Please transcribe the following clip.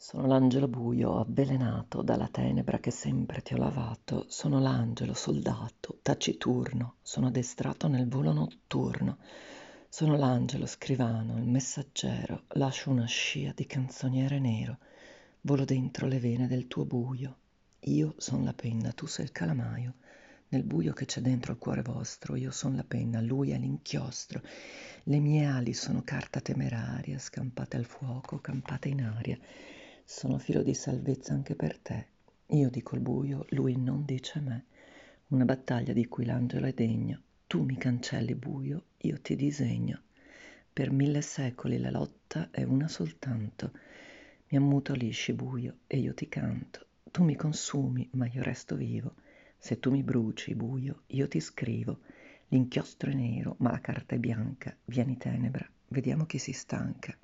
Sono l'angelo buio, avvelenato dalla tenebra che sempre ti ho lavato, sono l'angelo soldato, taciturno, sono addestrato nel volo notturno, sono l'angelo scrivano, il messaggero, lascio una scia di canzoniere nero, volo dentro le vene del tuo buio. Io son la penna, tu sei il calamaio, nel buio che c'è dentro il cuore vostro, io son la penna, lui è l'inchiostro. Le mie ali sono carta temeraria, scampate al fuoco, campate in aria. Sono filo di salvezza anche per te. Io dico il buio, lui non dice me. Una battaglia di cui l'angelo è degno. Tu mi cancelli buio, io ti disegno. Per mille secoli la lotta è una soltanto. Mi ammutolisci buio e io ti canto. Tu mi consumi, ma io resto vivo. Se tu mi bruci, buio, io ti scrivo. L'inchiostro è nero, ma la carta è bianca. Vieni tenebra, vediamo chi si stanca.